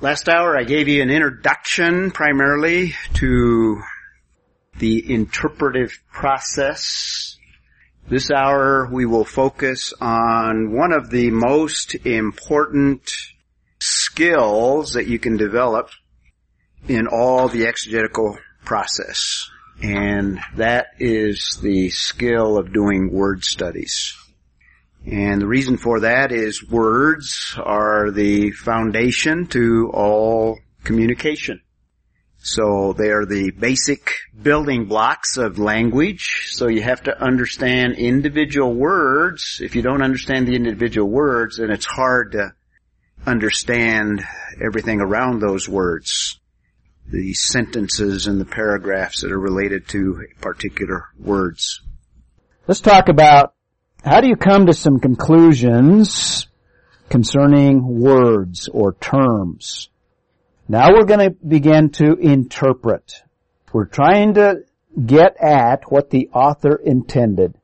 Last hour I gave you an introduction primarily to the interpretive process. This hour we will focus on one of the most important skills that you can develop in all the exegetical process. And that is the skill of doing word studies. And the reason for that is words are the foundation to all communication. So they are the basic building blocks of language. So you have to understand individual words. If you don't understand the individual words, then it's hard to understand everything around those words. The sentences and the paragraphs that are related to particular words. Let's talk about how do you come to some conclusions concerning words or terms? Now we're going to begin to interpret. We're trying to get at what the author intended.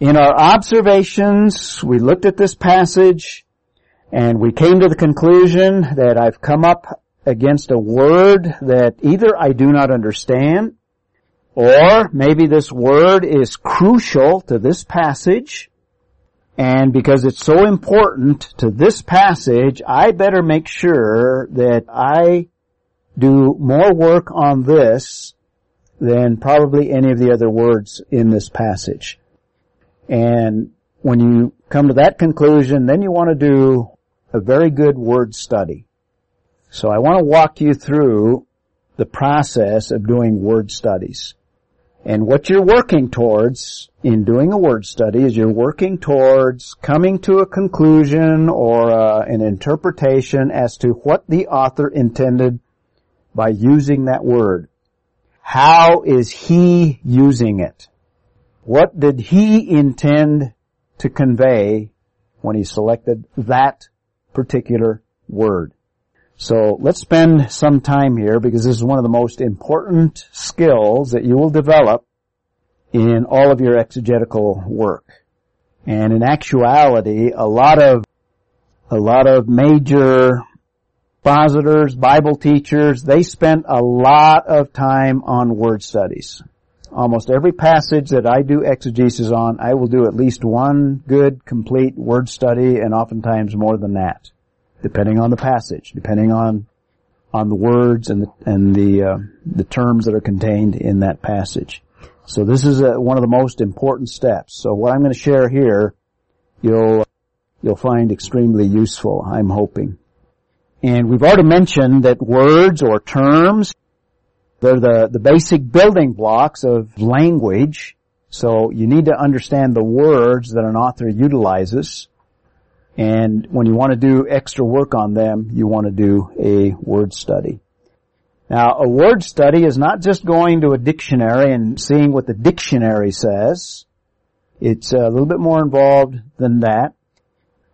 In our observations, we looked at this passage and we came to the conclusion that I've come up against a word that either I do not understand or maybe this word is crucial to this passage, and because it's so important to this passage, I better make sure that I do more work on this than probably any of the other words in this passage. And when you come to that conclusion, then you want to do a very good word study. So I want to walk you through the process of doing word studies. And what you're working towards in doing a word study is you're working towards coming to a conclusion or uh, an interpretation as to what the author intended by using that word. How is he using it? What did he intend to convey when he selected that particular word? So let's spend some time here because this is one of the most important skills that you will develop in all of your exegetical work. And in actuality, a lot of, a lot of major expositors, Bible teachers, they spend a lot of time on word studies. Almost every passage that I do exegesis on, I will do at least one good, complete word study and oftentimes more than that depending on the passage, depending on on the words and the and the uh, the terms that are contained in that passage. So this is a, one of the most important steps. So what I'm going to share here, you'll you'll find extremely useful. I'm hoping. And we've already mentioned that words or terms, they're the, the basic building blocks of language. So you need to understand the words that an author utilizes. And when you want to do extra work on them, you want to do a word study. Now, a word study is not just going to a dictionary and seeing what the dictionary says. It's a little bit more involved than that.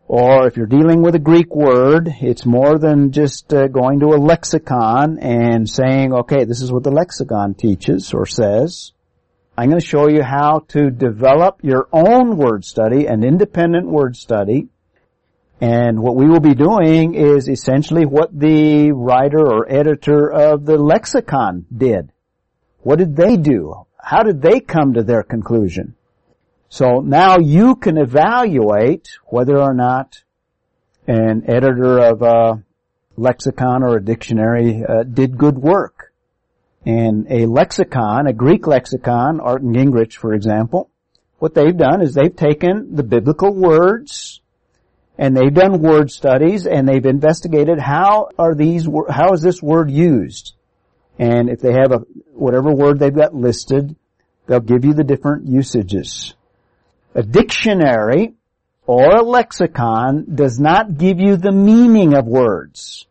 Or if you're dealing with a Greek word, it's more than just uh, going to a lexicon and saying, okay, this is what the lexicon teaches or says. I'm going to show you how to develop your own word study, an independent word study, and what we will be doing is essentially what the writer or editor of the lexicon did. What did they do? How did they come to their conclusion? So now you can evaluate whether or not an editor of a lexicon or a dictionary uh, did good work. And a lexicon, a Greek lexicon, Arndt and Gingrich, for example, what they've done is they've taken the biblical words and they've done word studies and they've investigated how are these, how is this word used? And if they have a, whatever word they've got listed, they'll give you the different usages. A dictionary or a lexicon does not give you the meaning of words.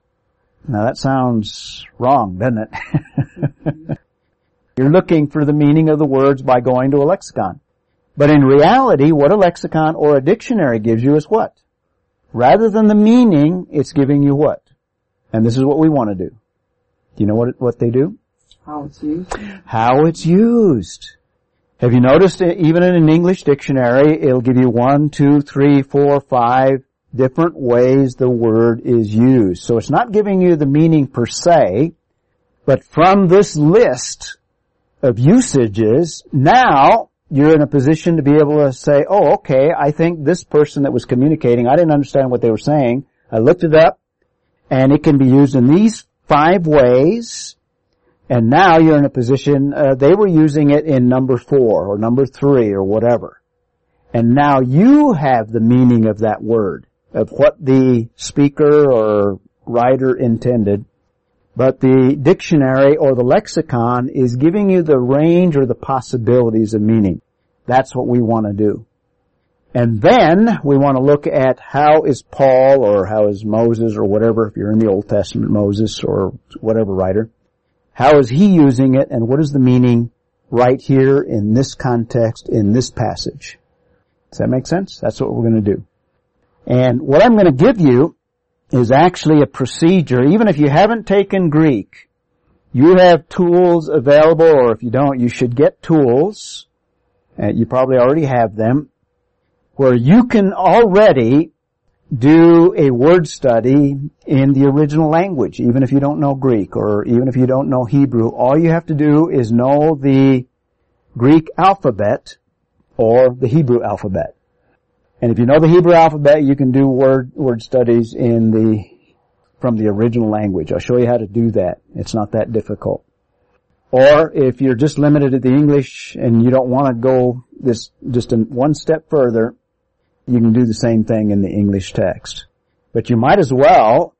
Now that sounds wrong, doesn't it? You're looking for the meaning of the words by going to a lexicon. But in reality, what a lexicon or a dictionary gives you is what? Rather than the meaning, it's giving you what? And this is what we want to do. Do you know what, what they do? How it's used. How it's used. Have you noticed eh, even in an English dictionary, it'll give you one, two, three, four, five different ways the word is used. So it's not giving you the meaning per se, but from this list of usages, now you're in a position to be able to say, oh, okay, I think this person that was communicating, I didn't understand what they were saying. I looked it up and it can be used in these five ways. And now you're in a position, uh, they were using it in number four or number three or whatever. And now you have the meaning of that word, of what the speaker or writer intended. But the dictionary or the lexicon is giving you the range or the possibilities of meaning. That's what we want to do. And then we want to look at how is Paul or how is Moses or whatever, if you're in the Old Testament, Moses or whatever writer, how is he using it and what is the meaning right here in this context, in this passage? Does that make sense? That's what we're going to do. And what I'm going to give you is actually a procedure. Even if you haven't taken Greek, you have tools available, or if you don't, you should get tools. Uh, you probably already have them, where you can already do a word study in the original language, even if you don't know Greek, or even if you don't know Hebrew. All you have to do is know the Greek alphabet or the Hebrew alphabet. And if you know the Hebrew alphabet, you can do word, word studies in the, from the original language. I'll show you how to do that. It's not that difficult. Or if you're just limited to the English and you don't want to go this, just one step further, you can do the same thing in the English text. But you might as well,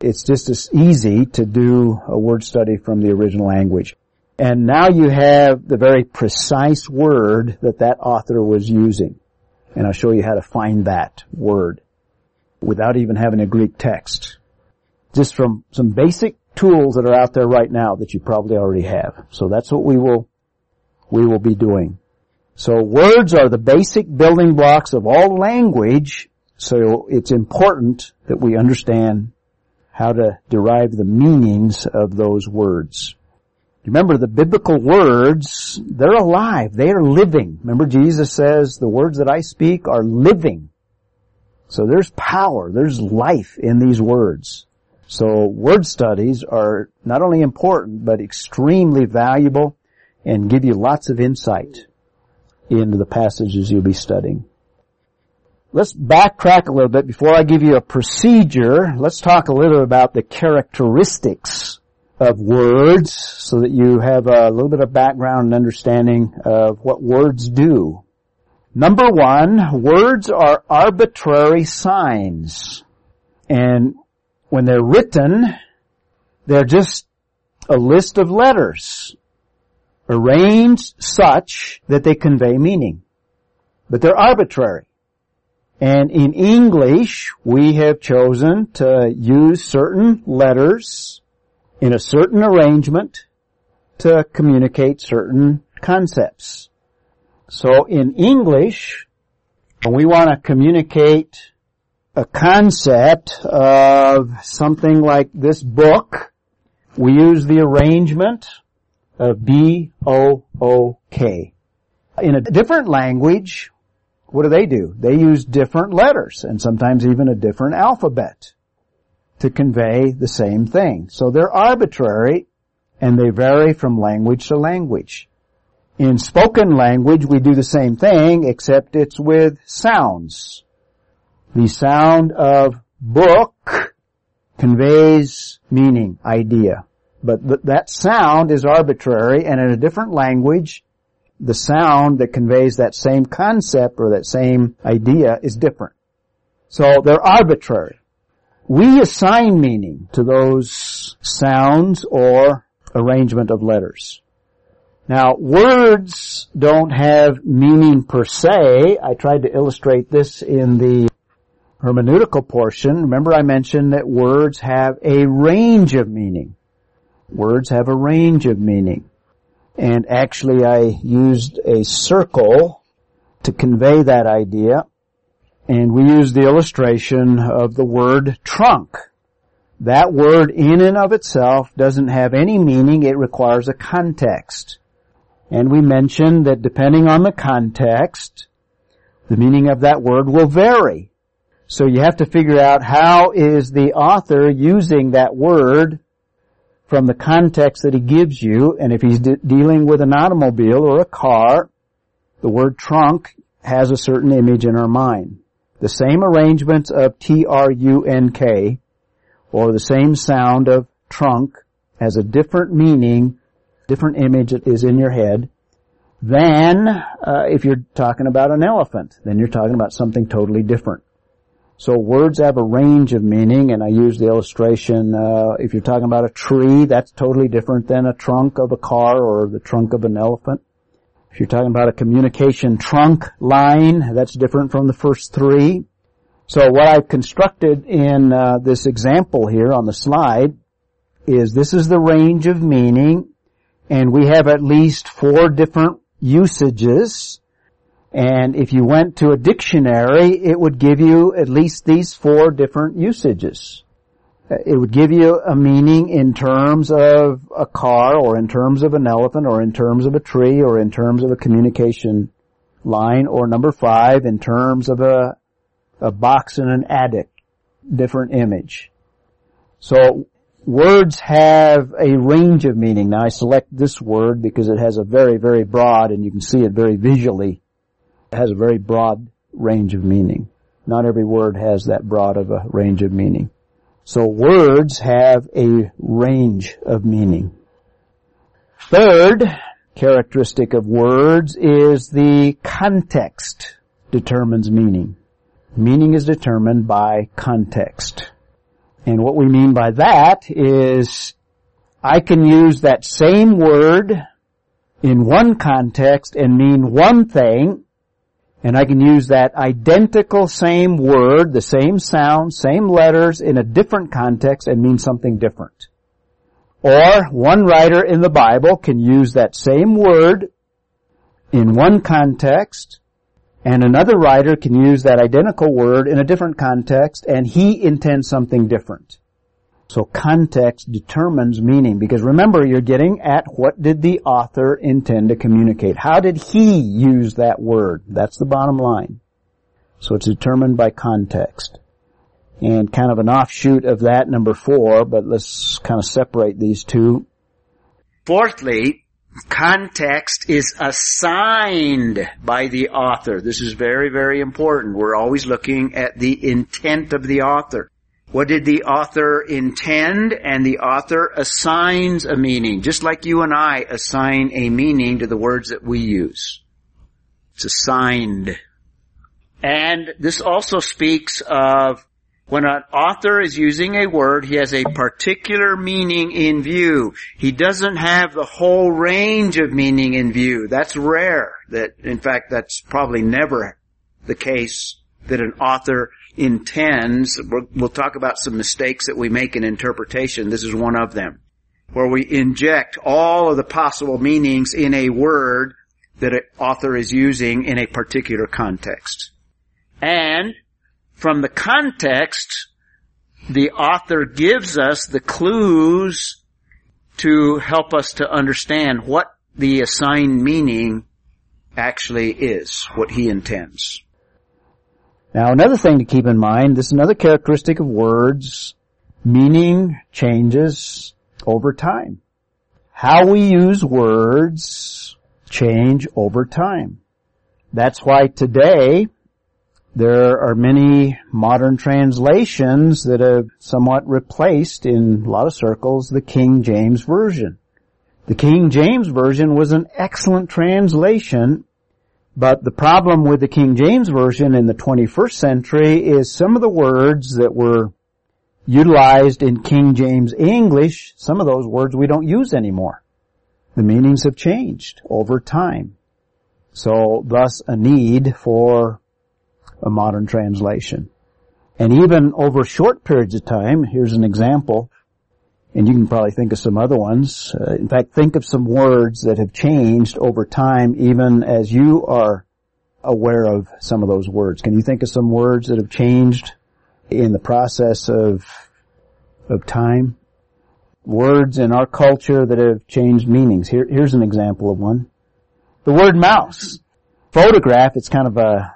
it's just as easy to do a word study from the original language. And now you have the very precise word that that author was using. And I'll show you how to find that word without even having a Greek text. Just from some basic tools that are out there right now that you probably already have. So that's what we will, we will be doing. So words are the basic building blocks of all language, so it's important that we understand how to derive the meanings of those words. Remember the biblical words, they're alive. They are living. Remember Jesus says, the words that I speak are living. So there's power, there's life in these words. So word studies are not only important, but extremely valuable and give you lots of insight into the passages you'll be studying. Let's backtrack a little bit before I give you a procedure. Let's talk a little about the characteristics of words so that you have a little bit of background and understanding of what words do. Number one, words are arbitrary signs. And when they're written, they're just a list of letters arranged such that they convey meaning. But they're arbitrary. And in English, we have chosen to use certain letters in a certain arrangement to communicate certain concepts. So in English, when we want to communicate a concept of something like this book, we use the arrangement of B-O-O-K. In a different language, what do they do? They use different letters and sometimes even a different alphabet to convey the same thing. So they're arbitrary and they vary from language to language. In spoken language, we do the same thing, except it's with sounds. The sound of book conveys meaning, idea. But th- that sound is arbitrary, and in a different language, the sound that conveys that same concept or that same idea is different. So they're arbitrary we assign meaning to those sounds or arrangement of letters. Now, words don't have meaning per se. I tried to illustrate this in the hermeneutical portion. Remember I mentioned that words have a range of meaning. Words have a range of meaning. And actually I used a circle to convey that idea. And we use the illustration of the word trunk. That word in and of itself doesn't have any meaning, it requires a context. And we mentioned that depending on the context, the meaning of that word will vary. So you have to figure out how is the author using that word from the context that he gives you, and if he's de- dealing with an automobile or a car, the word trunk has a certain image in our mind. The same arrangements of T-R-U-N-K, or the same sound of trunk, has a different meaning, different image that is in your head, than uh, if you're talking about an elephant. Then you're talking about something totally different. So words have a range of meaning, and I use the illustration, uh, if you're talking about a tree, that's totally different than a trunk of a car or the trunk of an elephant. If you're talking about a communication trunk line, that's different from the first three. So what I've constructed in uh, this example here on the slide is this is the range of meaning, and we have at least four different usages and if you went to a dictionary, it would give you at least these four different usages. It would give you a meaning in terms of a car or in terms of an elephant or in terms of a tree or in terms of a communication line or number five in terms of a, a box in an attic. Different image. So words have a range of meaning. Now I select this word because it has a very, very broad and you can see it very visually It has a very broad range of meaning. Not every word has that broad of a range of meaning. So words have a range of meaning. Third characteristic of words is the context determines meaning. Meaning is determined by context. And what we mean by that is I can use that same word in one context and mean one thing and I can use that identical same word, the same sound, same letters in a different context and mean something different. Or one writer in the Bible can use that same word in one context and another writer can use that identical word in a different context and he intends something different. So context determines meaning because remember you're getting at what did the author intend to communicate? How did he use that word? That's the bottom line. So it's determined by context. And kind of an offshoot of that, number four, but let's kind of separate these two. Fourthly, context is assigned by the author. This is very, very important. We're always looking at the intent of the author. What did the author intend? And the author assigns a meaning, just like you and I assign a meaning to the words that we use. It's assigned. And this also speaks of when an author is using a word, he has a particular meaning in view. He doesn't have the whole range of meaning in view. That's rare. That, in fact, that's probably never the case that an author intends, we'll talk about some mistakes that we make in interpretation. This is one of them. Where we inject all of the possible meanings in a word that an author is using in a particular context. And from the context, the author gives us the clues to help us to understand what the assigned meaning actually is, what he intends. Now another thing to keep in mind, this is another characteristic of words, meaning changes over time. How we use words change over time. That's why today there are many modern translations that have somewhat replaced in a lot of circles the King James Version. The King James Version was an excellent translation but the problem with the King James Version in the 21st century is some of the words that were utilized in King James English, some of those words we don't use anymore. The meanings have changed over time. So thus a need for a modern translation. And even over short periods of time, here's an example, and you can probably think of some other ones. Uh, in fact, think of some words that have changed over time even as you are aware of some of those words. Can you think of some words that have changed in the process of, of time? Words in our culture that have changed meanings. Here, here's an example of one. The word mouse. Photograph, it's kind of a,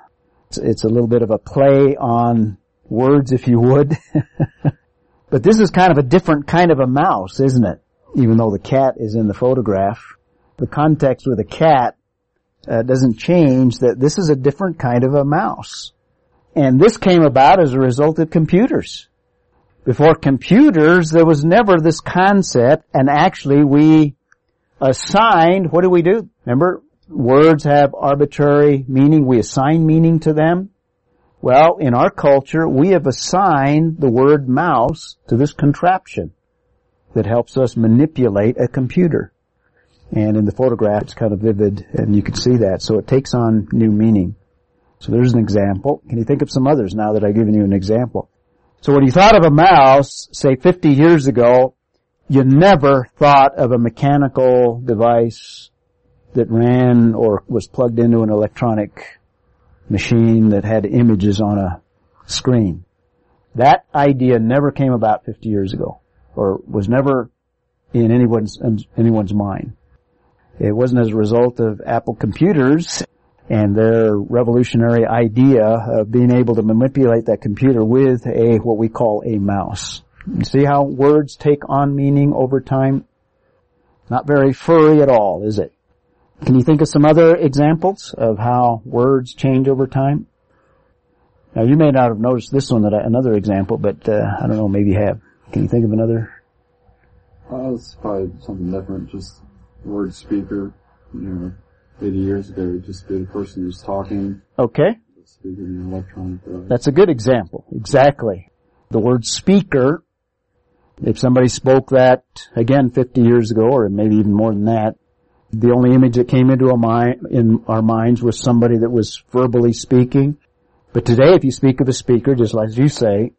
it's, it's a little bit of a play on words if you would. but this is kind of a different kind of a mouse, isn't it? Even though the cat is in the photograph. The context with a cat uh, doesn't change that this is a different kind of a mouse. And this came about as a result of computers. Before computers, there was never this concept, and actually we assigned, what do we do? Remember, words have arbitrary meaning, we assign meaning to them. Well, in our culture, we have assigned the word mouse to this contraption that helps us manipulate a computer. And in the photograph, it's kind of vivid, and you can see that. So it takes on new meaning. So there's an example. Can you think of some others now that I've given you an example? So when you thought of a mouse, say 50 years ago, you never thought of a mechanical device that ran or was plugged into an electronic machine that had images on a screen. That idea never came about 50 years ago or was never in anyone's, anyone's mind. It wasn't as a result of Apple computers and their revolutionary idea of being able to manipulate that computer with a, what we call a mouse. You see how words take on meaning over time? Not very furry at all, is it? Can you think of some other examples of how words change over time? Now you may not have noticed this one, that I, another example, but uh, I don't know, maybe you have. Can you think of another? Uh, it's probably something different, just word speaker. You know, 80 years ago, it'd just be the person who's talking. Okay. Speaking in electronic device. That's a good example. Exactly. The word speaker, if somebody spoke that, again, 50 years ago, or maybe even more than that, the only image that came into our mind, in our minds was somebody that was verbally speaking. But today, if you speak of a speaker, just like you say,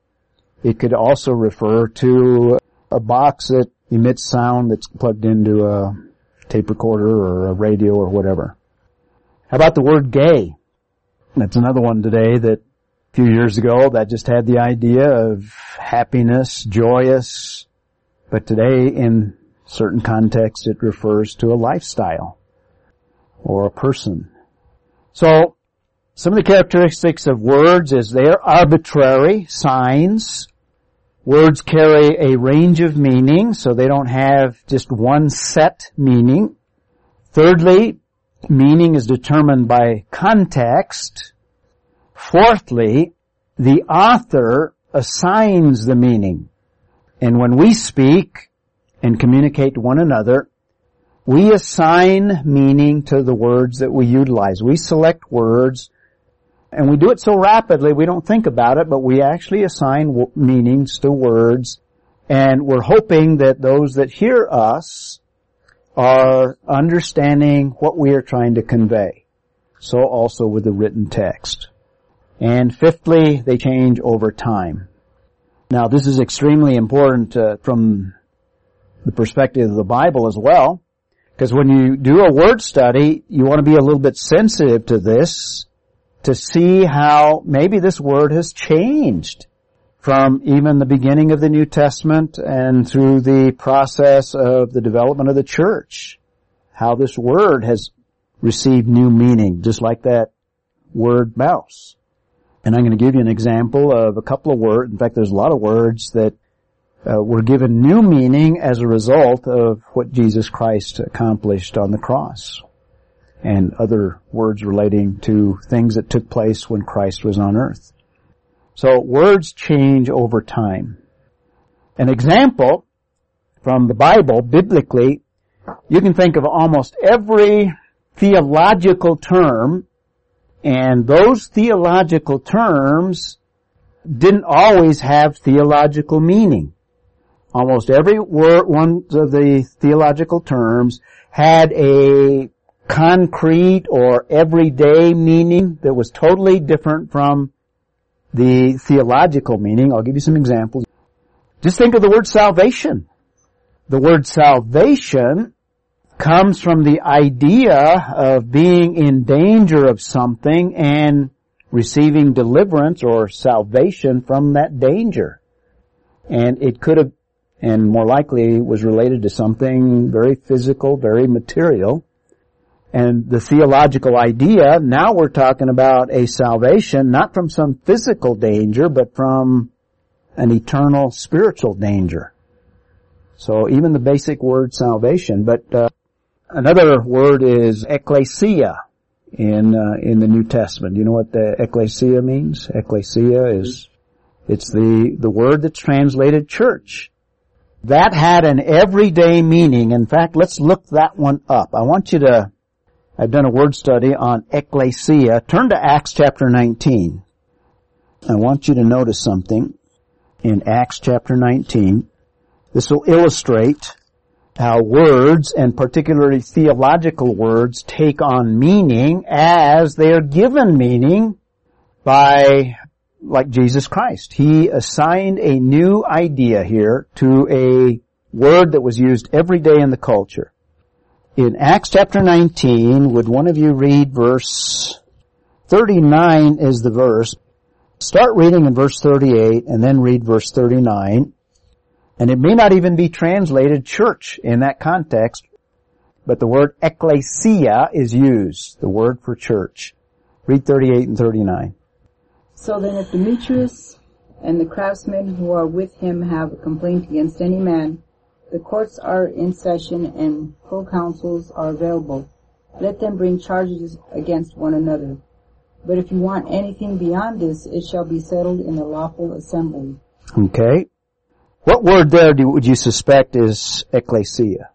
it could also refer to a box that emits sound that's plugged into a tape recorder or a radio or whatever. How about the word gay? That's another one today that a few years ago that just had the idea of happiness, joyous, but today in certain contexts it refers to a lifestyle or a person. So some of the characteristics of words is they are arbitrary signs. Words carry a range of meaning, so they don't have just one set meaning. Thirdly, meaning is determined by context. Fourthly, the author assigns the meaning. And when we speak and communicate to one another, we assign meaning to the words that we utilize. We select words and we do it so rapidly we don't think about it, but we actually assign w- meanings to words and we're hoping that those that hear us are understanding what we are trying to convey. So also with the written text. And fifthly, they change over time. Now this is extremely important uh, from the perspective of the Bible as well, because when you do a word study, you want to be a little bit sensitive to this to see how maybe this word has changed from even the beginning of the New Testament and through the process of the development of the church. How this word has received new meaning, just like that word mouse. And I'm going to give you an example of a couple of words. In fact, there's a lot of words that uh, were given new meaning as a result of what Jesus Christ accomplished on the cross and other words relating to things that took place when Christ was on earth. So words change over time. An example from the Bible, biblically, you can think of almost every theological term, and those theological terms didn't always have theological meaning. Almost every word, one of the theological terms had a concrete or everyday meaning that was totally different from the theological meaning. I'll give you some examples. Just think of the word salvation. The word salvation comes from the idea of being in danger of something and receiving deliverance or salvation from that danger. And it could have, and more likely was related to something very physical, very material. And the theological idea, now we're talking about a salvation not from some physical danger, but from an eternal spiritual danger. So even the basic word salvation, but uh, another word is ecclesia in uh, in the New Testament. You know what the ecclesia means? Ecclesia is it's the the word that's translated church. That had an everyday meaning. In fact, let's look that one up. I want you to I've done a word study on ecclesia. Turn to Acts chapter 19. I want you to notice something in Acts chapter 19. This will illustrate how words, and particularly theological words, take on meaning as they are given meaning by, like Jesus Christ. He assigned a new idea here to a word that was used every day in the culture. In Acts chapter 19, would one of you read verse 39 is the verse. Start reading in verse 38 and then read verse 39. And it may not even be translated church in that context, but the word ecclesia is used, the word for church. Read 38 and 39. So then if Demetrius and the craftsmen who are with him have a complaint against any man, the courts are in session and proconsuls are available. Let them bring charges against one another. But if you want anything beyond this, it shall be settled in the lawful assembly. Okay. What word there do, would you suspect is ecclesia?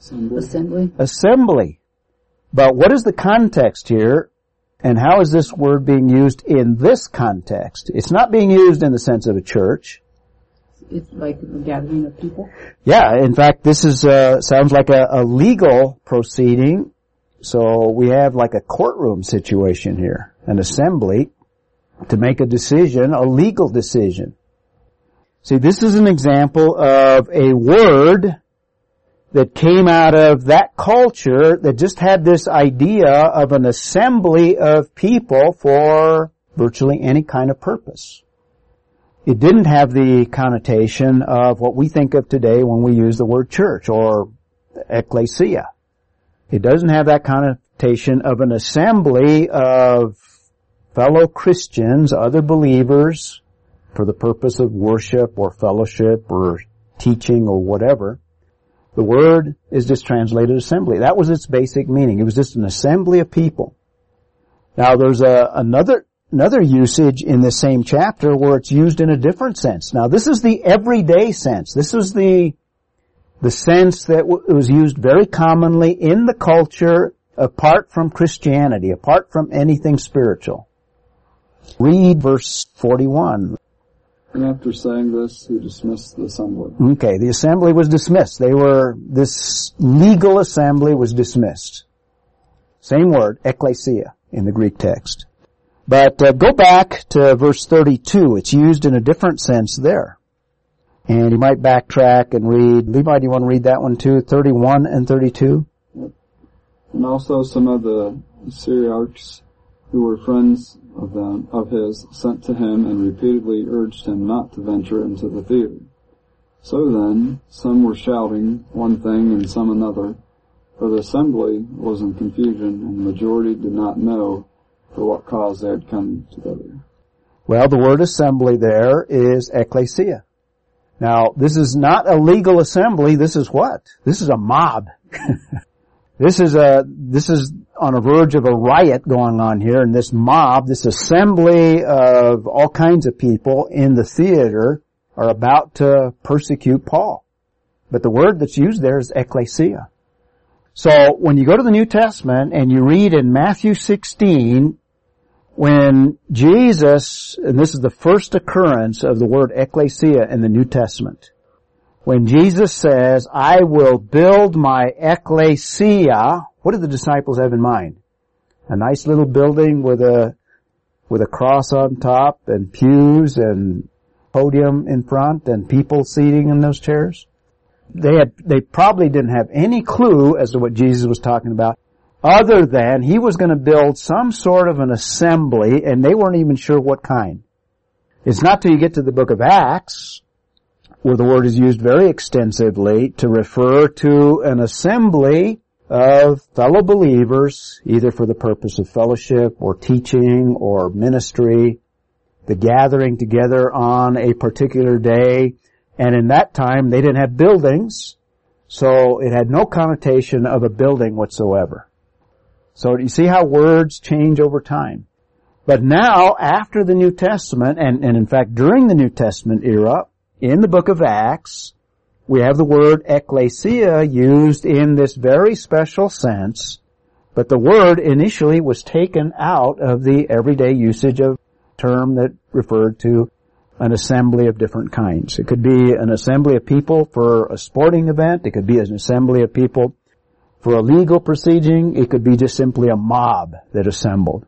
Assembly. Assembly? Assembly. But what is the context here? And how is this word being used in this context? It's not being used in the sense of a church. It's like a gathering of people. Yeah, in fact, this is uh, sounds like a, a legal proceeding. So we have like a courtroom situation here, an assembly to make a decision, a legal decision. See, this is an example of a word that came out of that culture that just had this idea of an assembly of people for virtually any kind of purpose. It didn't have the connotation of what we think of today when we use the word church or ecclesia. It doesn't have that connotation of an assembly of fellow Christians, other believers, for the purpose of worship or fellowship or teaching or whatever. The word is just translated assembly. That was its basic meaning. It was just an assembly of people. Now there's a, another, another usage in the same chapter where it's used in a different sense. Now this is the everyday sense. This is the, the sense that w- was used very commonly in the culture apart from Christianity, apart from anything spiritual. Read verse 41. And after saying this, he dismissed the assembly. Okay, the assembly was dismissed. They were, this legal assembly was dismissed. Same word, ecclesia, in the Greek text. But uh, go back to verse 32. It's used in a different sense there. And you might backtrack and read, Levi, do you want to read that one too? 31 and 32? And also some of the Asiarchs who were friends of them, of his, sent to him and repeatedly urged him not to venture into the theater. So then, some were shouting one thing and some another, for the assembly was in confusion and the majority did not know for what cause they had come together. Well, the word assembly there is ecclesia. Now, this is not a legal assembly, this is what? This is a mob. this is a, this is on a verge of a riot going on here and this mob, this assembly of all kinds of people in the theater are about to persecute Paul. But the word that's used there is ecclesia. So when you go to the New Testament and you read in Matthew 16, when Jesus, and this is the first occurrence of the word ecclesia in the New Testament, when Jesus says, I will build my ecclesia, what did the disciples have in mind? A nice little building with a, with a cross on top and pews and podium in front and people seating in those chairs? They had, they probably didn't have any clue as to what Jesus was talking about other than he was going to build some sort of an assembly and they weren't even sure what kind. It's not till you get to the book of Acts where the word is used very extensively to refer to an assembly of fellow believers, either for the purpose of fellowship or teaching or ministry, the gathering together on a particular day. And in that time, they didn't have buildings, so it had no connotation of a building whatsoever. So you see how words change over time. But now, after the New Testament, and, and in fact during the New Testament era, in the book of Acts, we have the word ecclesia used in this very special sense, but the word initially was taken out of the everyday usage of term that referred to an assembly of different kinds. It could be an assembly of people for a sporting event. It could be an assembly of people for a legal proceeding. It could be just simply a mob that assembled.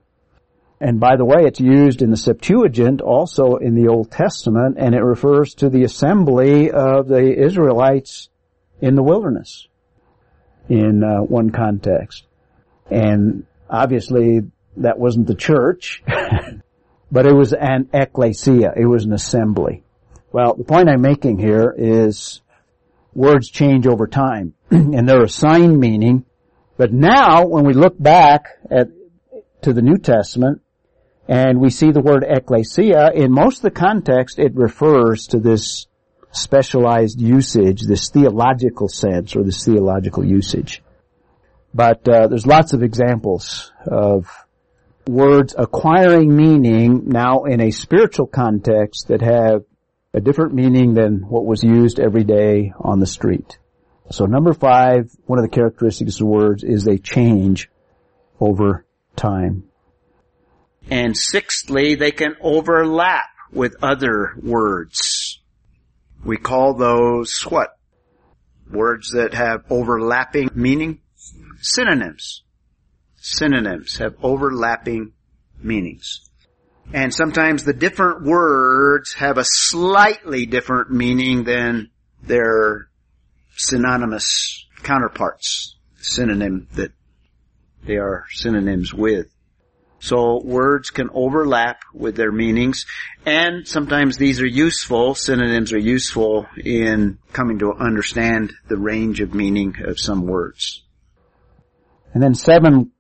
And by the way, it's used in the Septuagint also in the Old Testament, and it refers to the assembly of the Israelites in the wilderness in uh, one context. And obviously that wasn't the church, but it was an ecclesia. It was an assembly. Well, the point I'm making here is words change over time and they're assigned meaning. But now when we look back at to the New Testament and we see the word ecclesia, in most of the context it refers to this specialized usage, this theological sense or this theological usage. But uh, there's lots of examples of words acquiring meaning now in a spiritual context that have a different meaning than what was used every day on the street. So number five, one of the characteristics of words is they change over time. And sixthly, they can overlap with other words. We call those what? Words that have overlapping meaning? Synonyms synonyms have overlapping meanings. And sometimes the different words have a slightly different meaning than their synonymous counterparts, synonym that they are synonyms with. So words can overlap with their meanings and sometimes these are useful, synonyms are useful in coming to understand the range of meaning of some words. And then seven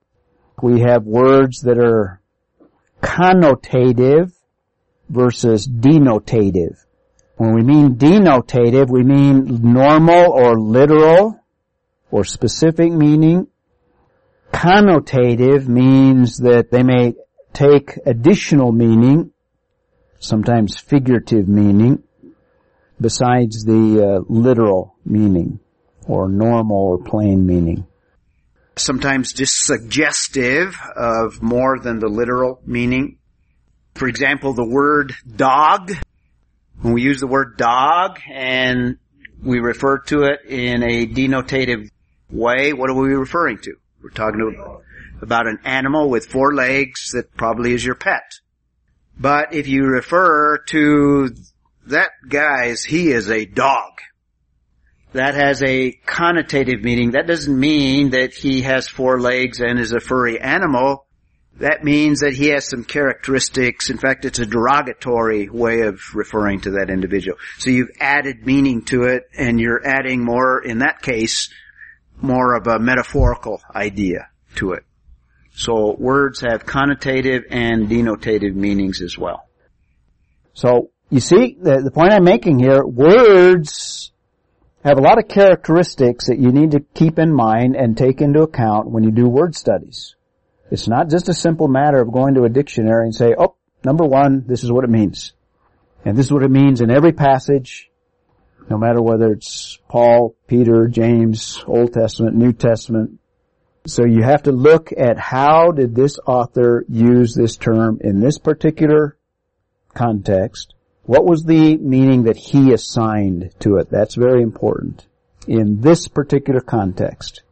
we have words that are connotative versus denotative. When we mean denotative, we mean normal or literal or specific meaning. Connotative means that they may take additional meaning, sometimes figurative meaning, besides the uh, literal meaning or normal or plain meaning sometimes just suggestive of more than the literal meaning. For example, the word dog, when we use the word dog and we refer to it in a denotative way, what are we referring to? We're talking about an animal with four legs that probably is your pet. But if you refer to that guy's, he is a dog that has a connotative meaning. That doesn't mean that he has four legs and is a furry animal. That means that he has some characteristics. In fact, it's a derogatory way of referring to that individual. So you've added meaning to it and you're adding more, in that case, more of a metaphorical idea to it. So words have connotative and denotative meanings as well. So you see, the, the point I'm making here, words have a lot of characteristics that you need to keep in mind and take into account when you do word studies. It's not just a simple matter of going to a dictionary and say, oh, number one, this is what it means. And this is what it means in every passage, no matter whether it's Paul, Peter, James, Old Testament, New Testament. So you have to look at how did this author use this term in this particular context what was the meaning that he assigned to it? That's very important in this particular context.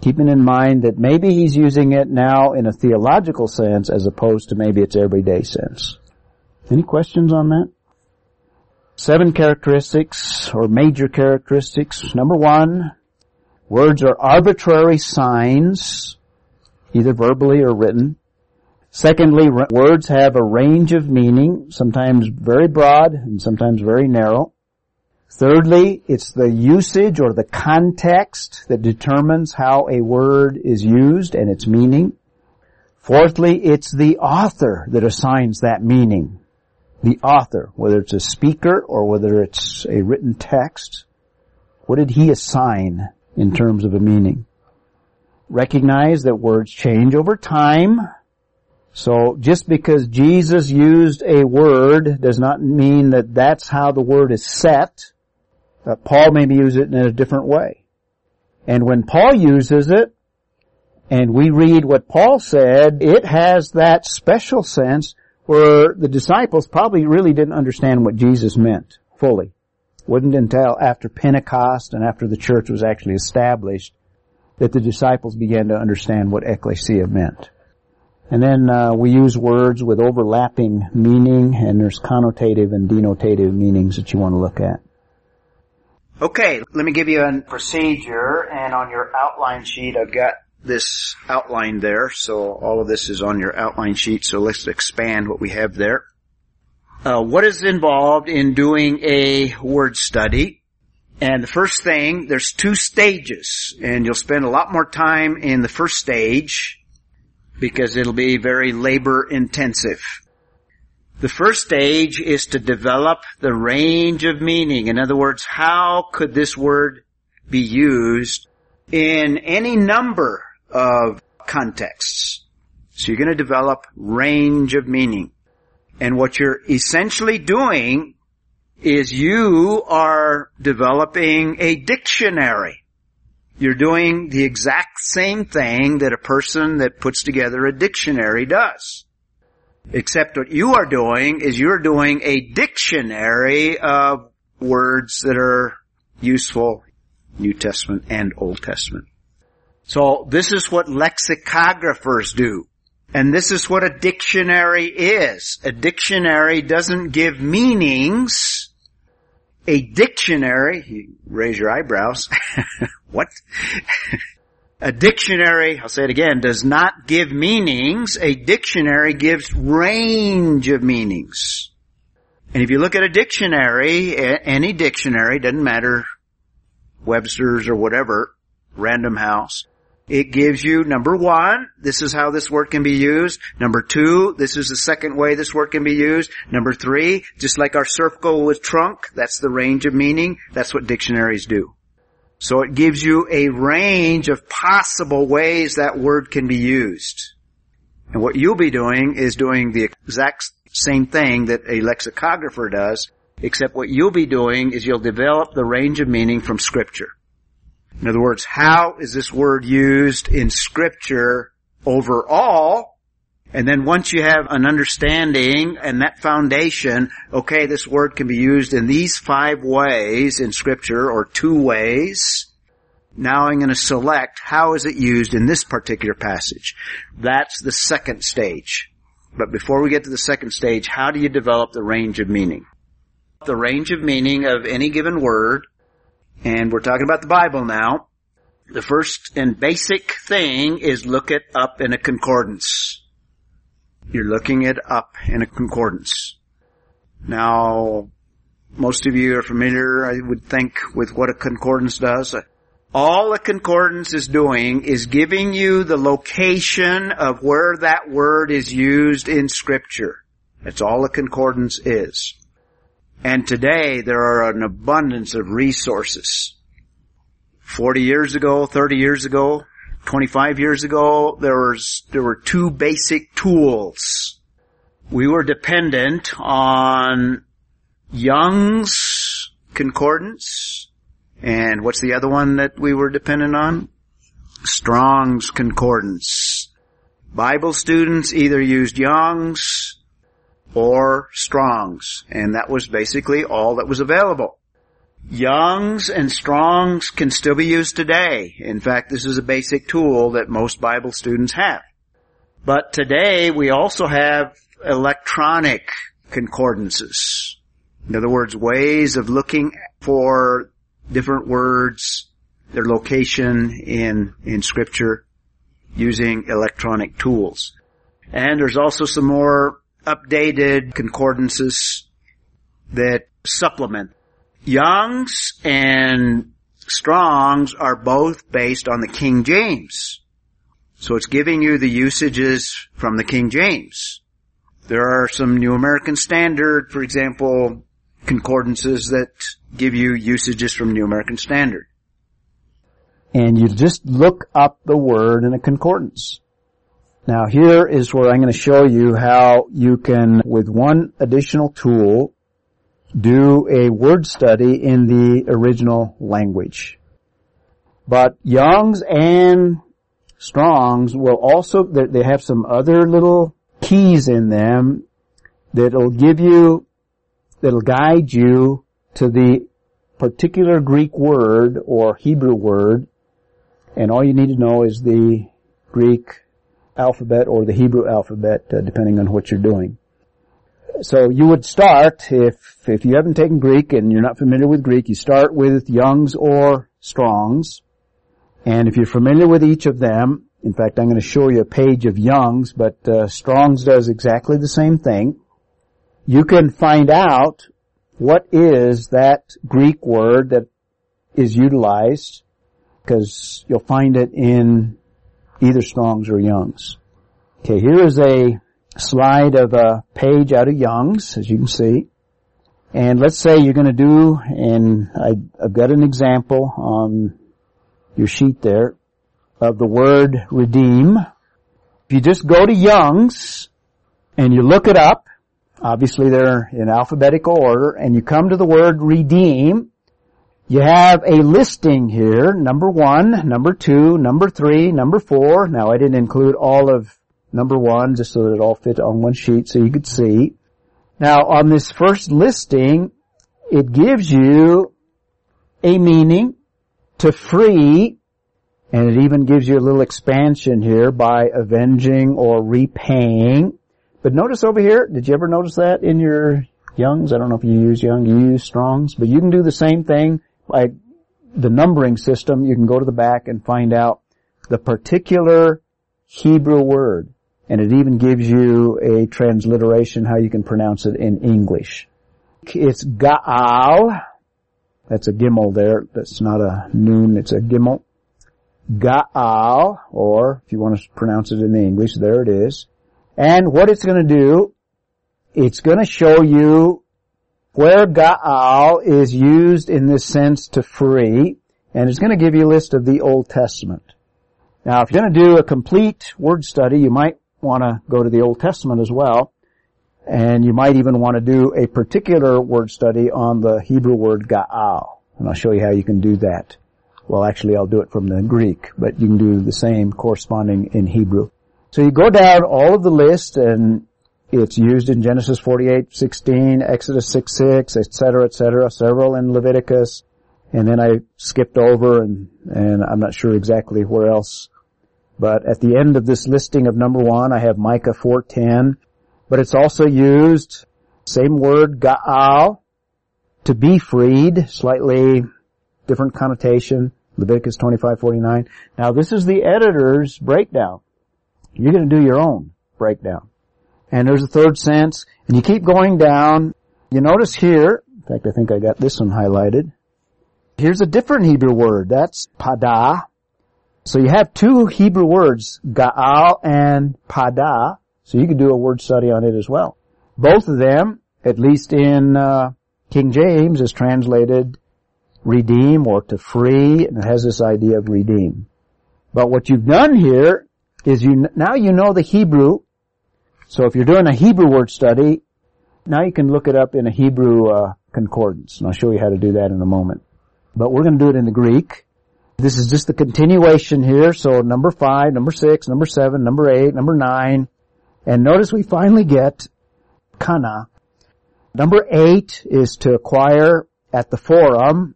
Keeping in mind that maybe he's using it now in a theological sense as opposed to maybe its everyday sense. Any questions on that? Seven characteristics or major characteristics. Number one, words are arbitrary signs, either verbally or written. Secondly, words have a range of meaning, sometimes very broad and sometimes very narrow. Thirdly, it's the usage or the context that determines how a word is used and its meaning. Fourthly, it's the author that assigns that meaning. The author, whether it's a speaker or whether it's a written text. What did he assign in terms of a meaning? Recognize that words change over time. So just because Jesus used a word does not mean that that's how the word is set. Uh, Paul maybe use it in a different way. And when Paul uses it, and we read what Paul said, it has that special sense where the disciples probably really didn't understand what Jesus meant fully. Wouldn't until after Pentecost and after the church was actually established that the disciples began to understand what ecclesia meant. And then uh, we use words with overlapping meaning, and there's connotative and denotative meanings that you want to look at. Okay, let me give you a procedure, and on your outline sheet, I've got this outline there, so all of this is on your outline sheet, so let's expand what we have there. Uh, what is involved in doing a word study? And the first thing, there's two stages, and you'll spend a lot more time in the first stage because it'll be very labor intensive. The first stage is to develop the range of meaning. In other words, how could this word be used in any number of contexts? So you're going to develop range of meaning. And what you're essentially doing is you are developing a dictionary. You're doing the exact same thing that a person that puts together a dictionary does. Except what you are doing is you're doing a dictionary of words that are useful New Testament and Old Testament. So this is what lexicographers do. And this is what a dictionary is. A dictionary doesn't give meanings. A dictionary, you raise your eyebrows. what? A dictionary, I'll say it again, does not give meanings. A dictionary gives range of meanings. And if you look at a dictionary, any dictionary, doesn't matter, Webster's or whatever, Random House, it gives you, number one, this is how this word can be used. Number two, this is the second way this word can be used. Number three, just like our circle with trunk, that's the range of meaning. That's what dictionaries do. So it gives you a range of possible ways that word can be used. And what you'll be doing is doing the exact same thing that a lexicographer does, except what you'll be doing is you'll develop the range of meaning from scripture. In other words, how is this word used in scripture overall? And then once you have an understanding and that foundation, okay, this word can be used in these five ways in scripture or two ways. Now I'm going to select how is it used in this particular passage. That's the second stage. But before we get to the second stage, how do you develop the range of meaning? The range of meaning of any given word and we're talking about the Bible now. The first and basic thing is look it up in a concordance. You're looking it up in a concordance. Now, most of you are familiar, I would think, with what a concordance does. All a concordance is doing is giving you the location of where that word is used in scripture. That's all a concordance is. And today there are an abundance of resources. 40 years ago, 30 years ago, 25 years ago, there was, there were two basic tools. We were dependent on Young's Concordance, and what's the other one that we were dependent on? Strong's Concordance. Bible students either used Young's or Strong's. And that was basically all that was available. Young's and Strong's can still be used today. In fact, this is a basic tool that most Bible students have. But today we also have electronic concordances. In other words, ways of looking for different words, their location in, in scripture using electronic tools. And there's also some more updated concordances that supplement Young's and Strong's are both based on the King James. So it's giving you the usages from the King James. There are some New American Standard, for example, concordances that give you usages from New American Standard. And you just look up the word in a concordance. Now here is where I'm going to show you how you can, with one additional tool, do a word study in the original language. But Young's and Strong's will also, they have some other little keys in them that'll give you, that'll guide you to the particular Greek word or Hebrew word, and all you need to know is the Greek alphabet or the Hebrew alphabet, uh, depending on what you're doing. So you would start, if, if you haven't taken Greek and you're not familiar with Greek, you start with Young's or Strong's. And if you're familiar with each of them, in fact, I'm going to show you a page of Young's, but uh, Strong's does exactly the same thing. You can find out what is that Greek word that is utilized, because you'll find it in either Strong's or Young's. Okay, here is a slide of a page out of Young's, as you can see. And let's say you're going to do, and I, I've got an example on your sheet there of the word redeem. If you just go to Young's and you look it up, obviously they're in alphabetical order, and you come to the word redeem, you have a listing here, number one, number two, number three, number four. Now I didn't include all of number one just so that it all fit on one sheet so you could see. Now on this first listing, it gives you a meaning to free and it even gives you a little expansion here by avenging or repaying. But notice over here, did you ever notice that in your Youngs? I don't know if you use Young, you use Strongs, but you can do the same thing by the numbering system. You can go to the back and find out the particular Hebrew word. And it even gives you a transliteration how you can pronounce it in English. It's Gaal. That's a gimel there. That's not a noon, it's a gimel. Gaal, or if you want to pronounce it in the English, there it is. And what it's going to do, it's going to show you where Gaal is used in this sense to free, and it's going to give you a list of the Old Testament. Now, if you're going to do a complete word study, you might want to go to the Old Testament as well, and you might even want to do a particular word study on the Hebrew word Gaal, and I'll show you how you can do that. Well, actually, I'll do it from the Greek, but you can do the same corresponding in Hebrew. So you go down all of the list, and it's used in Genesis 48, 16, Exodus 6, 6, etc., etc., several in Leviticus, and then I skipped over, and, and I'm not sure exactly where else. But at the end of this listing of number one, I have Micah 4.10, but it's also used, same word, Gaal, to be freed, slightly different connotation. Leviticus 25:49. Now this is the editor's breakdown. You're going to do your own breakdown. And there's a third sense, and you keep going down. You notice here, in fact I think I got this one highlighted. Here's a different Hebrew word. That's pada. So you have two Hebrew words, gaal and pada. So you could do a word study on it as well. Both of them, at least in uh, King James, is translated redeem or to free, and it has this idea of redeem. But what you've done here is you, now you know the Hebrew, so if you're doing a Hebrew word study, now you can look it up in a Hebrew uh, concordance, and I'll show you how to do that in a moment. But we're going to do it in the Greek. This is just the continuation here, so number five, number six, number seven, number eight, number nine, and notice we finally get kana. Number eight is to acquire at the forum,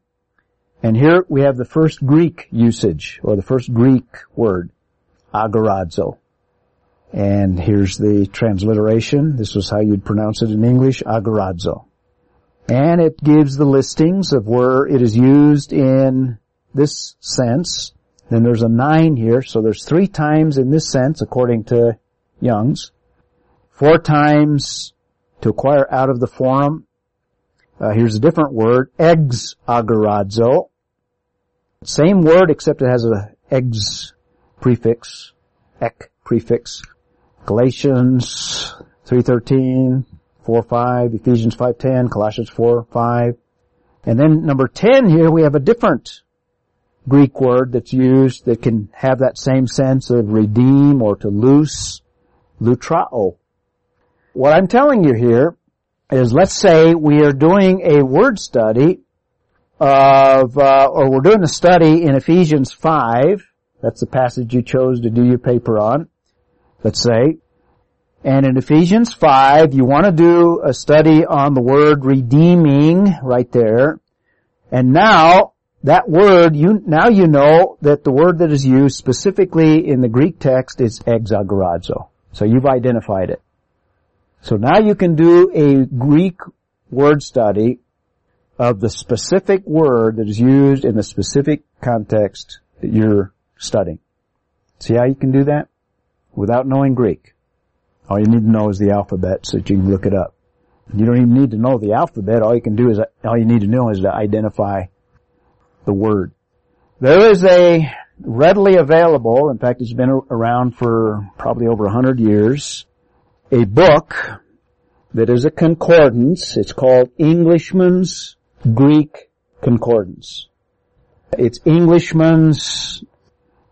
and here we have the first Greek usage, or the first Greek word, agorazo. And here's the transliteration. This was how you'd pronounce it in English, agorazo. And it gives the listings of where it is used in this sense. Then there's a nine here, so there's three times in this sense, according to Young's. Four times to acquire out of the forum, Uh, here's a different word, exagorazo. Same word except it has a ex prefix, ek prefix. Galatians 3.13, 4.5, Ephesians 5.10, Colossians 4.5. And then number 10 here we have a different Greek word that's used that can have that same sense of redeem or to loose, lutrao. What I'm telling you here is let's say we are doing a word study of, uh, or we're doing a study in Ephesians 5. That's the passage you chose to do your paper on. Let's say. And in Ephesians 5, you want to do a study on the word redeeming right there. And now, that word, you, now you know that the word that is used specifically in the Greek text is exagorazo. So you've identified it. So now you can do a Greek word study of the specific word that is used in the specific context that you're studying. See how you can do that? Without knowing Greek. All you need to know is the alphabet so that you can look it up. You don't even need to know the alphabet. All you can do is, all you need to know is to identify the word. There is a readily available, in fact it's been around for probably over a hundred years, a book that is a concordance. It's called Englishman's Greek Concordance. It's Englishman's,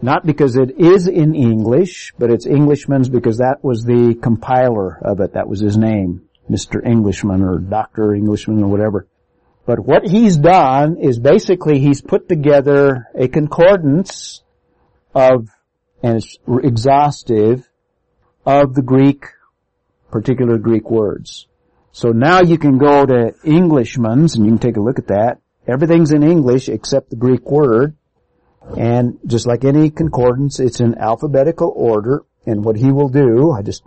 not because it is in English, but it's Englishman's because that was the compiler of it. That was his name. Mr. Englishman or Dr. Englishman or whatever. But what he's done is basically he's put together a concordance of, and it's exhaustive, of the Greek, particular Greek words. So now you can go to Englishman's and you can take a look at that. Everything's in English except the Greek word. And just like any concordance, it's in alphabetical order. And what he will do, I just,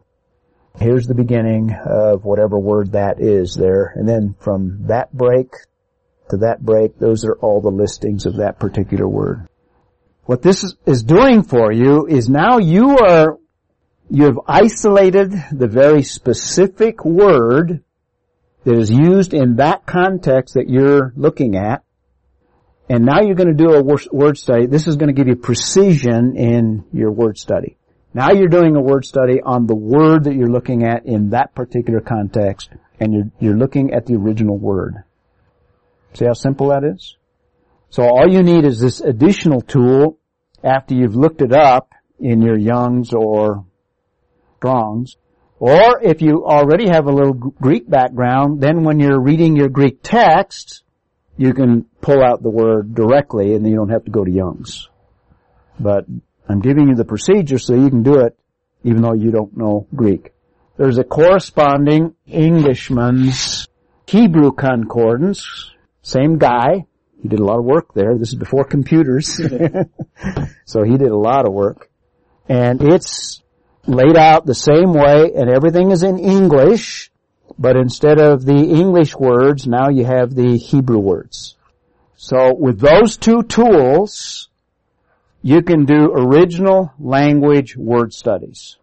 here's the beginning of whatever word that is there. And then from that break to that break, those are all the listings of that particular word. What this is, doing for you is now you are, you have isolated the very specific word that is used in that context that you're looking at. And now you're going to do a word study. This is going to give you precision in your word study. Now you're doing a word study on the word that you're looking at in that particular context, and you're, you're looking at the original word. See how simple that is? So all you need is this additional tool after you've looked it up in your Young's or Strong's or if you already have a little Greek background, then when you're reading your Greek text, you can pull out the word directly and you don't have to go to Young's. But I'm giving you the procedure so you can do it even though you don't know Greek. There's a corresponding Englishman's Hebrew concordance. Same guy. He did a lot of work there. This is before computers. so he did a lot of work. And it's laid out the same way and everything is in English, but instead of the English words, now you have the Hebrew words. So with those two tools, you can do original language word studies.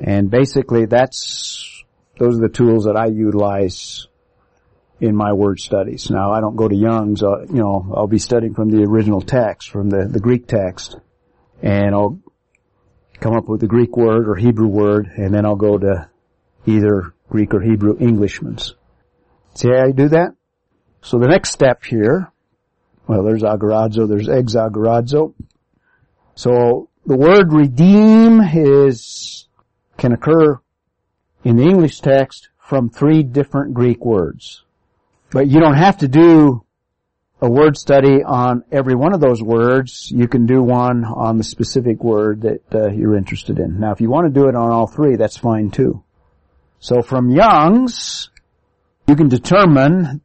And basically that's, those are the tools that I utilize in my word studies. Now I don't go to Young's, uh, you know, I'll be studying from the original text, from the, the Greek text, and I'll come up with a Greek word or Hebrew word, and then I'll go to either Greek or Hebrew Englishman's. See how I do that? So the next step here, well, there's agorazo, there's exagorazo. So the word redeem is, can occur in the English text from three different Greek words. But you don't have to do a word study on every one of those words, you can do one on the specific word that uh, you're interested in. Now, if you want to do it on all three, that's fine too. So from Young's, you can determine,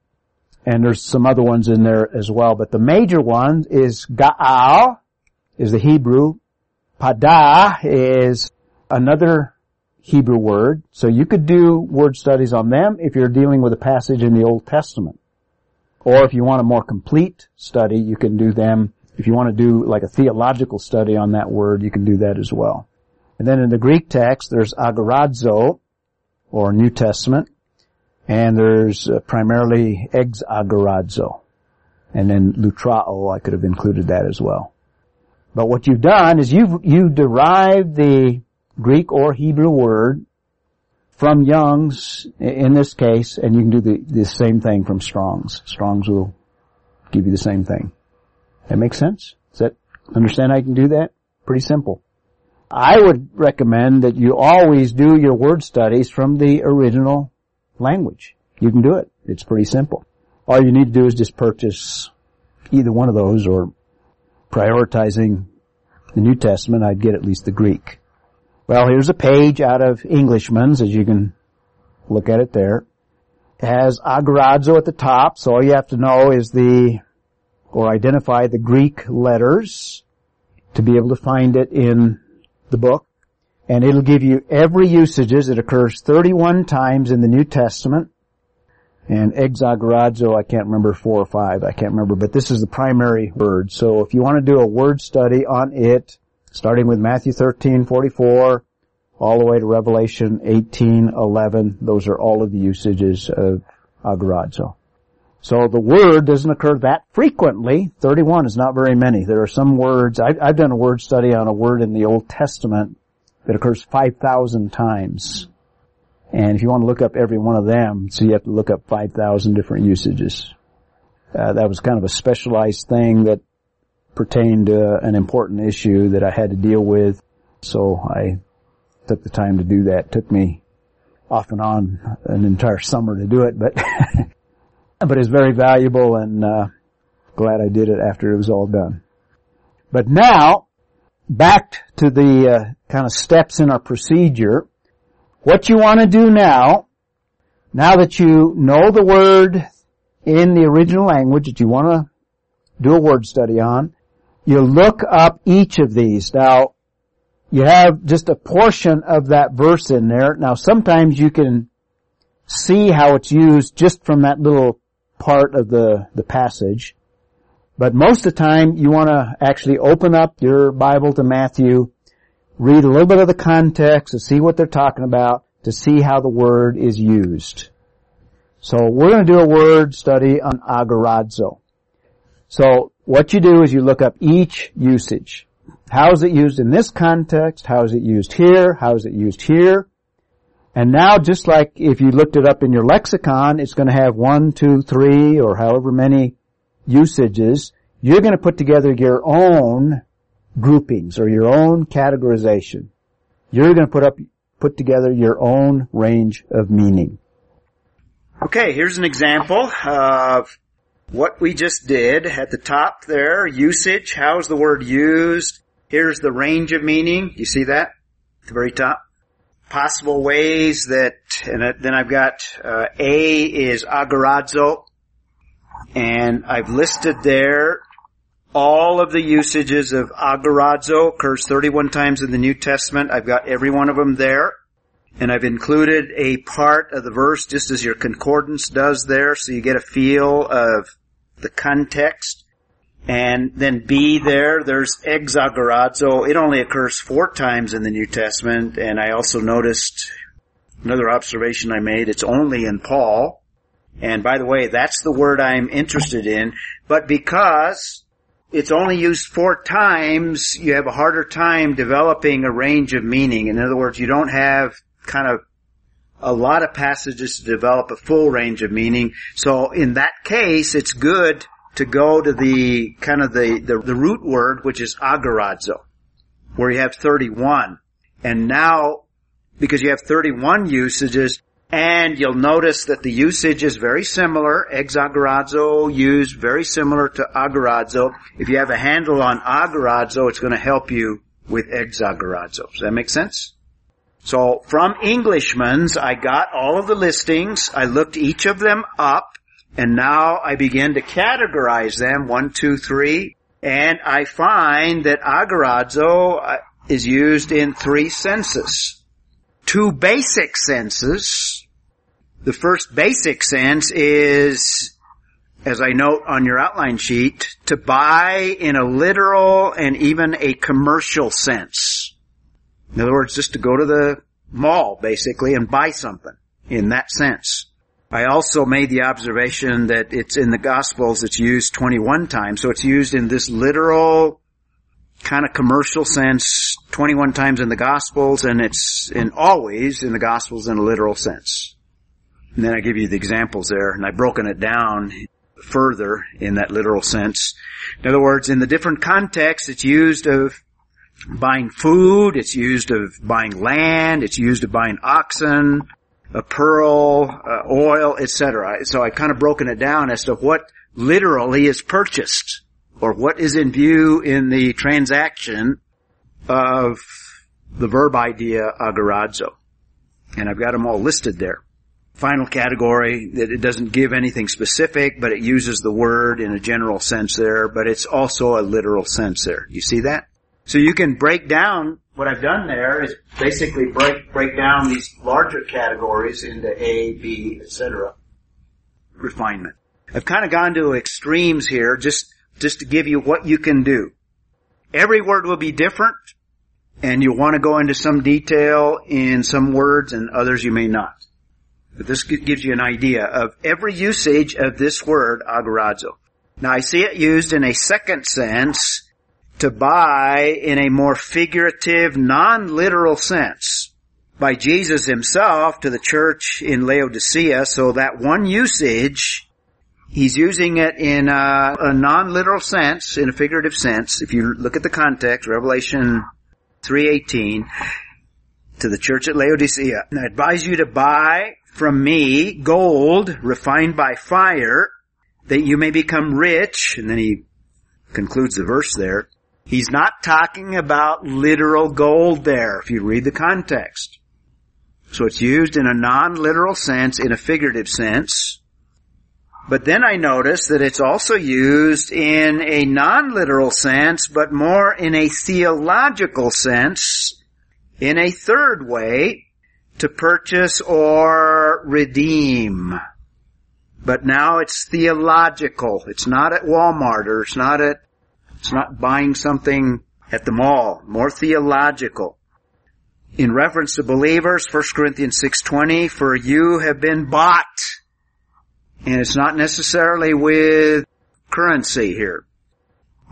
and there's some other ones in there as well, but the major one is Ga'al, is the Hebrew. Pada is another Hebrew word. So you could do word studies on them if you're dealing with a passage in the Old Testament. Or if you want a more complete study, you can do them. If you want to do like a theological study on that word, you can do that as well. And then in the Greek text, there's agorazo, or New Testament. And there's uh, primarily exagorazo. And then lutrao, I could have included that as well. But what you've done is you've, you derived the Greek or Hebrew word from Young's, in this case, and you can do the, the same thing from Strong's. Strong's will give you the same thing. That makes sense? Does that, understand you can do that? Pretty simple. I would recommend that you always do your word studies from the original language. You can do it. It's pretty simple. All you need to do is just purchase either one of those or prioritizing the New Testament, I'd get at least the Greek. Well, here's a page out of Englishman's, as you can look at it there. It has agorazo at the top, so all you have to know is the, or identify the Greek letters to be able to find it in the book. And it'll give you every usages. It occurs 31 times in the New Testament. And exagorazo, I can't remember four or five, I can't remember, but this is the primary word. So if you want to do a word study on it, starting with Matthew 13, 44, all the way to Revelation 18, 11, those are all of the usages of agorazo. So the word doesn't occur that frequently. 31 is not very many. There are some words, I, I've done a word study on a word in the Old Testament that occurs 5,000 times. And if you want to look up every one of them, so you have to look up 5,000 different usages. Uh, that was kind of a specialized thing that pertained to an important issue that I had to deal with. So I took the time to do that. It took me off and on an entire summer to do it, but but it's very valuable and uh, glad I did it after it was all done. But now, back to the uh, kind of steps in our procedure. What you want to do now, now that you know the word in the original language that you want to do a word study on, you look up each of these. Now, you have just a portion of that verse in there. Now, sometimes you can see how it's used just from that little part of the, the passage. But most of the time, you want to actually open up your Bible to Matthew read a little bit of the context to see what they're talking about, to see how the word is used. So we're going to do a word study on agorazo. So what you do is you look up each usage. How is it used in this context? How is it used here? How is it used here? And now just like if you looked it up in your lexicon, it's going to have one, two, three, or however many usages. You're going to put together your own groupings or your own categorization. You're going to put up, put together your own range of meaning. Okay, here's an example of what we just did at the top there, usage, how's the word used? Here's the range of meaning. You see that? At the very top. Possible ways that, and then I've got, uh, A is agorazo, and I've listed there all of the usages of agorazo occurs 31 times in the New Testament. I've got every one of them there. And I've included a part of the verse just as your concordance does there so you get a feel of the context. And then B there, there's exagorazo. It only occurs four times in the New Testament. And I also noticed another observation I made. It's only in Paul. And by the way, that's the word I'm interested in. But because it's only used four times, you have a harder time developing a range of meaning. In other words, you don't have kind of a lot of passages to develop a full range of meaning. So in that case, it's good to go to the kind of the, the, the root word, which is agorazo, where you have 31. And now, because you have 31 usages, and you'll notice that the usage is very similar. Exagorazo used very similar to agorazo. If you have a handle on agorazo, it's going to help you with exagorazo. Does that make sense? So from Englishman's, I got all of the listings. I looked each of them up and now I begin to categorize them, one, two, three, and I find that agorazo uh, is used in three senses. Two basic senses, the first basic sense is, as I note on your outline sheet, to buy in a literal and even a commercial sense. In other words, just to go to the mall, basically, and buy something in that sense. I also made the observation that it's in the Gospels, it's used 21 times, so it's used in this literal kind of commercial sense 21 times in the Gospels, and it's in always in the Gospels in a literal sense. And then I give you the examples there, and I've broken it down further in that literal sense. In other words, in the different contexts, it's used of buying food, it's used of buying land, it's used of buying oxen, a pearl, uh, oil, etc. So I've kind of broken it down as to what literally is purchased or what is in view in the transaction of the verb idea agorazo. And I've got them all listed there. Final category that it doesn't give anything specific, but it uses the word in a general sense there, but it's also a literal sense there. You see that? So you can break down what I've done there is basically break break down these larger categories into A, B, etc. Refinement. I've kind of gone to extremes here just just to give you what you can do. Every word will be different and you'll want to go into some detail in some words and others you may not. But this gives you an idea of every usage of this word agorazo. Now I see it used in a second sense to buy in a more figurative, non-literal sense by Jesus himself to the church in Laodicea. So that one usage, he's using it in a, a non-literal sense, in a figurative sense. If you look at the context, Revelation 3.18, to the church at Laodicea, I advise you to buy from me gold refined by fire that you may become rich. And then he concludes the verse there. He's not talking about literal gold there, if you read the context. So it's used in a non-literal sense, in a figurative sense. But then I notice that it's also used in a non-literal sense, but more in a theological sense, in a third way, to purchase or redeem. But now it's theological. It's not at Walmart or it's not at it's not buying something at the mall. More theological. In reference to believers, 1 Corinthians 6.20, for you have been bought. And it's not necessarily with currency here.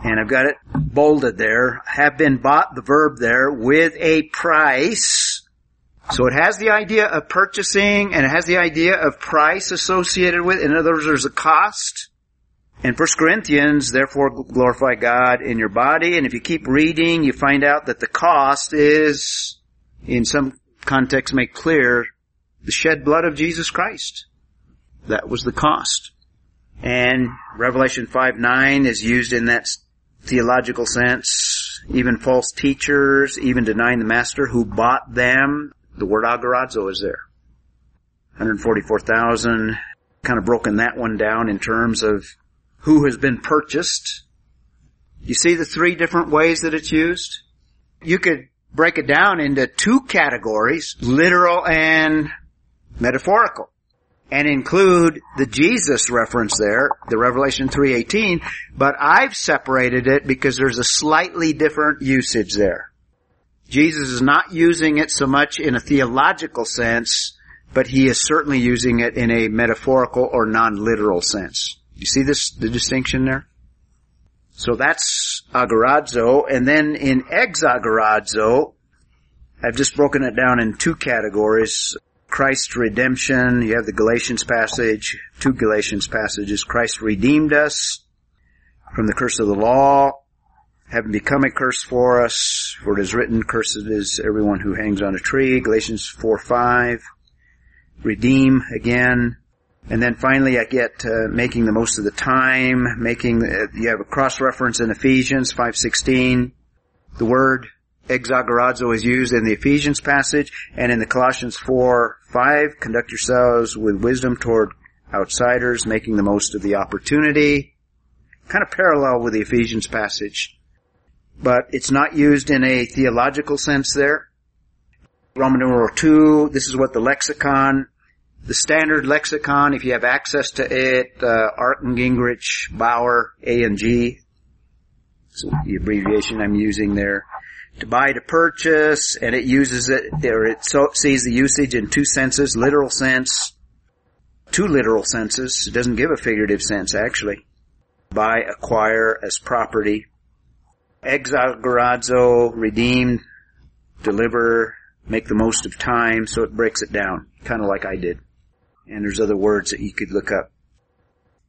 And I've got it bolded there. Have been bought, the verb there, with a price. So it has the idea of purchasing and it has the idea of price associated with. In other words, there's a cost. In 1 Corinthians, therefore glorify God in your body. And if you keep reading, you find out that the cost is, in some contexts make clear, the shed blood of Jesus Christ. That was the cost. And Revelation 5 9 is used in that theological sense. Even false teachers, even denying the master who bought them. The word agorazo is there. 144,000. Kind of broken that one down in terms of who has been purchased. You see the three different ways that it's used? You could break it down into two categories, literal and metaphorical, and include the Jesus reference there, the Revelation 3.18, but I've separated it because there's a slightly different usage there. Jesus is not using it so much in a theological sense, but he is certainly using it in a metaphorical or non-literal sense. You see this, the distinction there? So that's agorazo, and then in exagorazo, I've just broken it down in two categories. Christ's redemption, you have the Galatians passage, two Galatians passages. Christ redeemed us from the curse of the law, having become a curse for us, for it is written, cursed is everyone who hangs on a tree, Galatians 4, 5. Redeem, again, and then finally I get uh, making the most of the time, making, uh, you have a cross-reference in Ephesians 5.16. The word exagorazo is used in the Ephesians passage and in the Colossians 4, 5. Conduct yourselves with wisdom toward outsiders, making the most of the opportunity. Kind of parallel with the Ephesians passage. But it's not used in a theological sense there. Roman numeral 2, this is what the lexicon the standard lexicon, if you have access to it, uh, Arndt, Gingrich, Bauer, A and G. So the abbreviation I'm using there. To buy to purchase, and it uses it, or it so, sees the usage in two senses, literal sense, two literal senses. It doesn't give a figurative sense, actually. Buy, acquire as property. Exagorazo, redeem, deliver, make the most of time, so it breaks it down, kind of like I did. And there's other words that you could look up.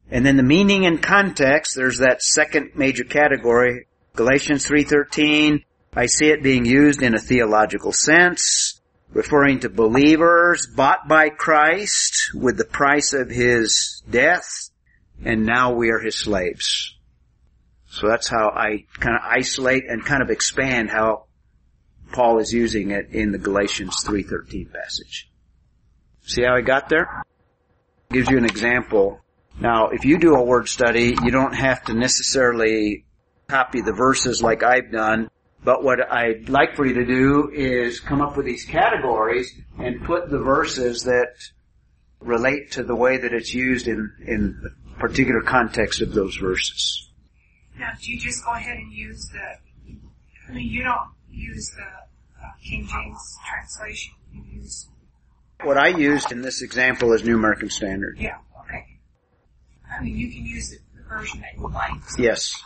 And then the meaning and context, there's that second major category, Galatians 3.13, I see it being used in a theological sense, referring to believers bought by Christ with the price of His death, and now we are His slaves. So that's how I kind of isolate and kind of expand how Paul is using it in the Galatians 3.13 passage. See how I got there? Gives you an example. Now, if you do a word study, you don't have to necessarily copy the verses like I've done, but what I'd like for you to do is come up with these categories and put the verses that relate to the way that it's used in, in the particular context of those verses. Now, do you just go ahead and use the, I mean, you don't use the uh, King James translation. You use, What I used in this example is New American Standard. yeah, okay. I mean, you can use the, version that you like. Yes.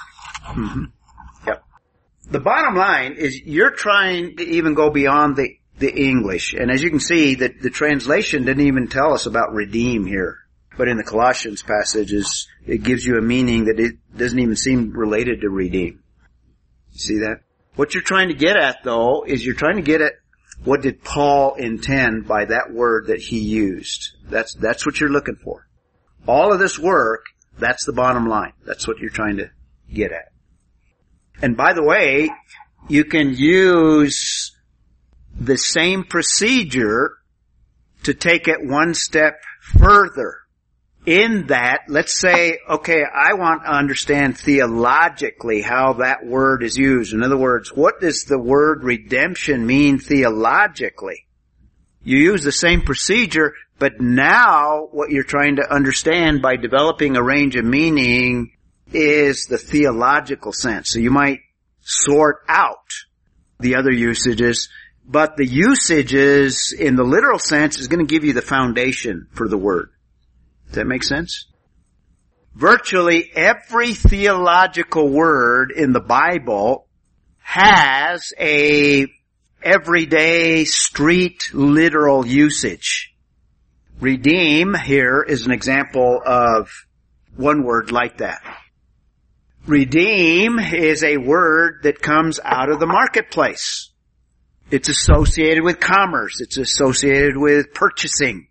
hmm Yep. The bottom line is you're trying to even go beyond the, the English. And as you can see, the, the translation didn't even tell us about redeem here. But in the Colossians passages, it gives you a meaning that it doesn't even seem related to redeem. See that? What you're trying to get at though, is you're trying to get at what did Paul intend by that word that he used. That's, that's what you're looking for. All of this work, that's the bottom line. That's what you're trying to get at. And by the way, you can use the same procedure to take it one step further. In that, let's say, okay, I want to understand theologically how that word is used. In other words, what does the word redemption mean theologically? You use the same procedure, but now what you're trying to understand by developing a range of meaning is the theological sense. So you might sort out the other usages, but the usages in the literal sense is going to give you the foundation for the word. Does that make sense? Virtually every theological word in the Bible has a everyday street literal usage. Redeem here is an example of one word like that. Redeem is a word that comes out of the marketplace. It's associated with commerce. It's associated with purchasing.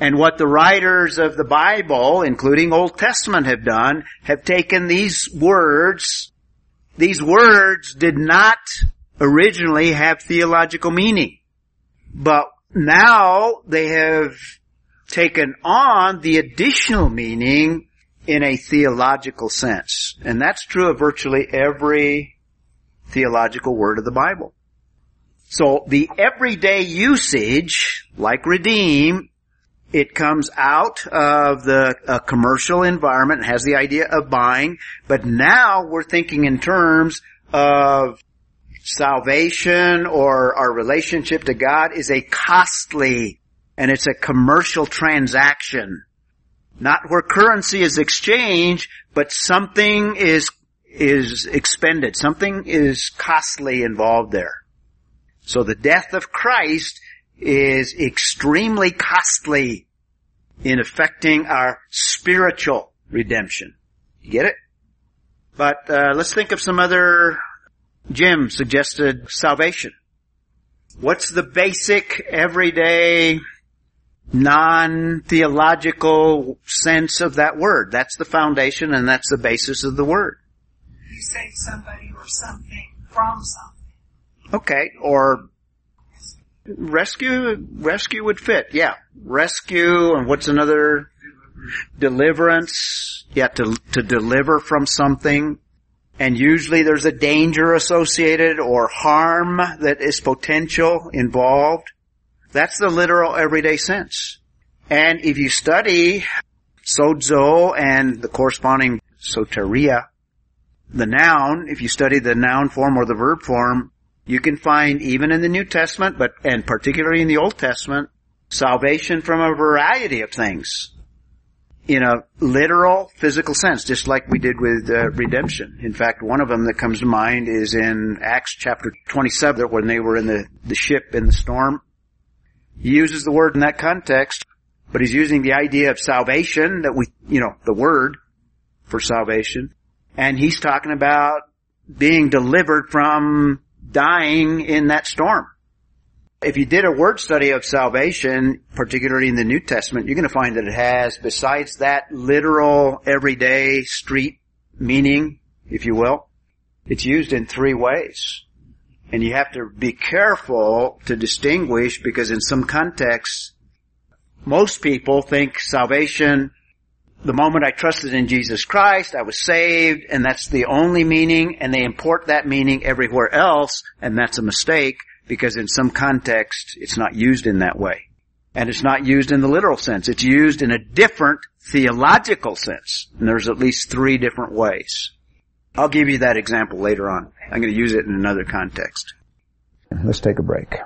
And what the writers of the Bible, including Old Testament, have done, have taken these words. These words did not originally have theological meaning. But now they have taken on the additional meaning in a theological sense. And that's true of virtually every theological word of the Bible. So the everyday usage, like redeem, it comes out of the commercial environment, it has the idea of buying, but now we're thinking in terms of salvation or our relationship to God is a costly and it's a commercial transaction. Not where currency is exchanged, but something is, is expended. Something is costly involved there. So the death of Christ is extremely costly in affecting our spiritual redemption. You get it? But uh, let's think of some other. Jim suggested salvation. What's the basic, everyday, non-theological sense of that word? That's the foundation and that's the basis of the word. You save somebody or something from something. Okay, or rescue, rescue would fit, yeah. Rescue, and what's another? Deliverance, yeah, to, to deliver from something. And usually there's a danger associated or harm that is potential involved. That's the literal everyday sense. And if you study sozo and the corresponding soteria, the noun, if you study the noun form or the verb form, you can find even in the New Testament, but, and particularly in the Old Testament, salvation from a variety of things. in a literal physical sense, just like we did with uh, redemption. In fact, one of them that comes to mind is in Acts chapter 27 when they were in the, the ship in the storm. He uses the word in that context, but he's using the idea of salvation that we, you know, the word for salvation. And he's talking about being delivered from dying in that storm. If you did a word study of salvation, particularly in the New Testament, you're going to find that it has, besides that literal everyday street meaning, if you will, it's used in three ways. And you have to be careful to distinguish because in some contexts, most people think salvation, the moment I trusted in Jesus Christ, I was saved, and that's the only meaning, and they import that meaning everywhere else, and that's a mistake because in some context it's not used in that way. And it's not used in the literal sense. It's used in a different theological sense. And there's at least three different ways. I'll give you that example later on. I'm going to use it in another context. Let's take a break.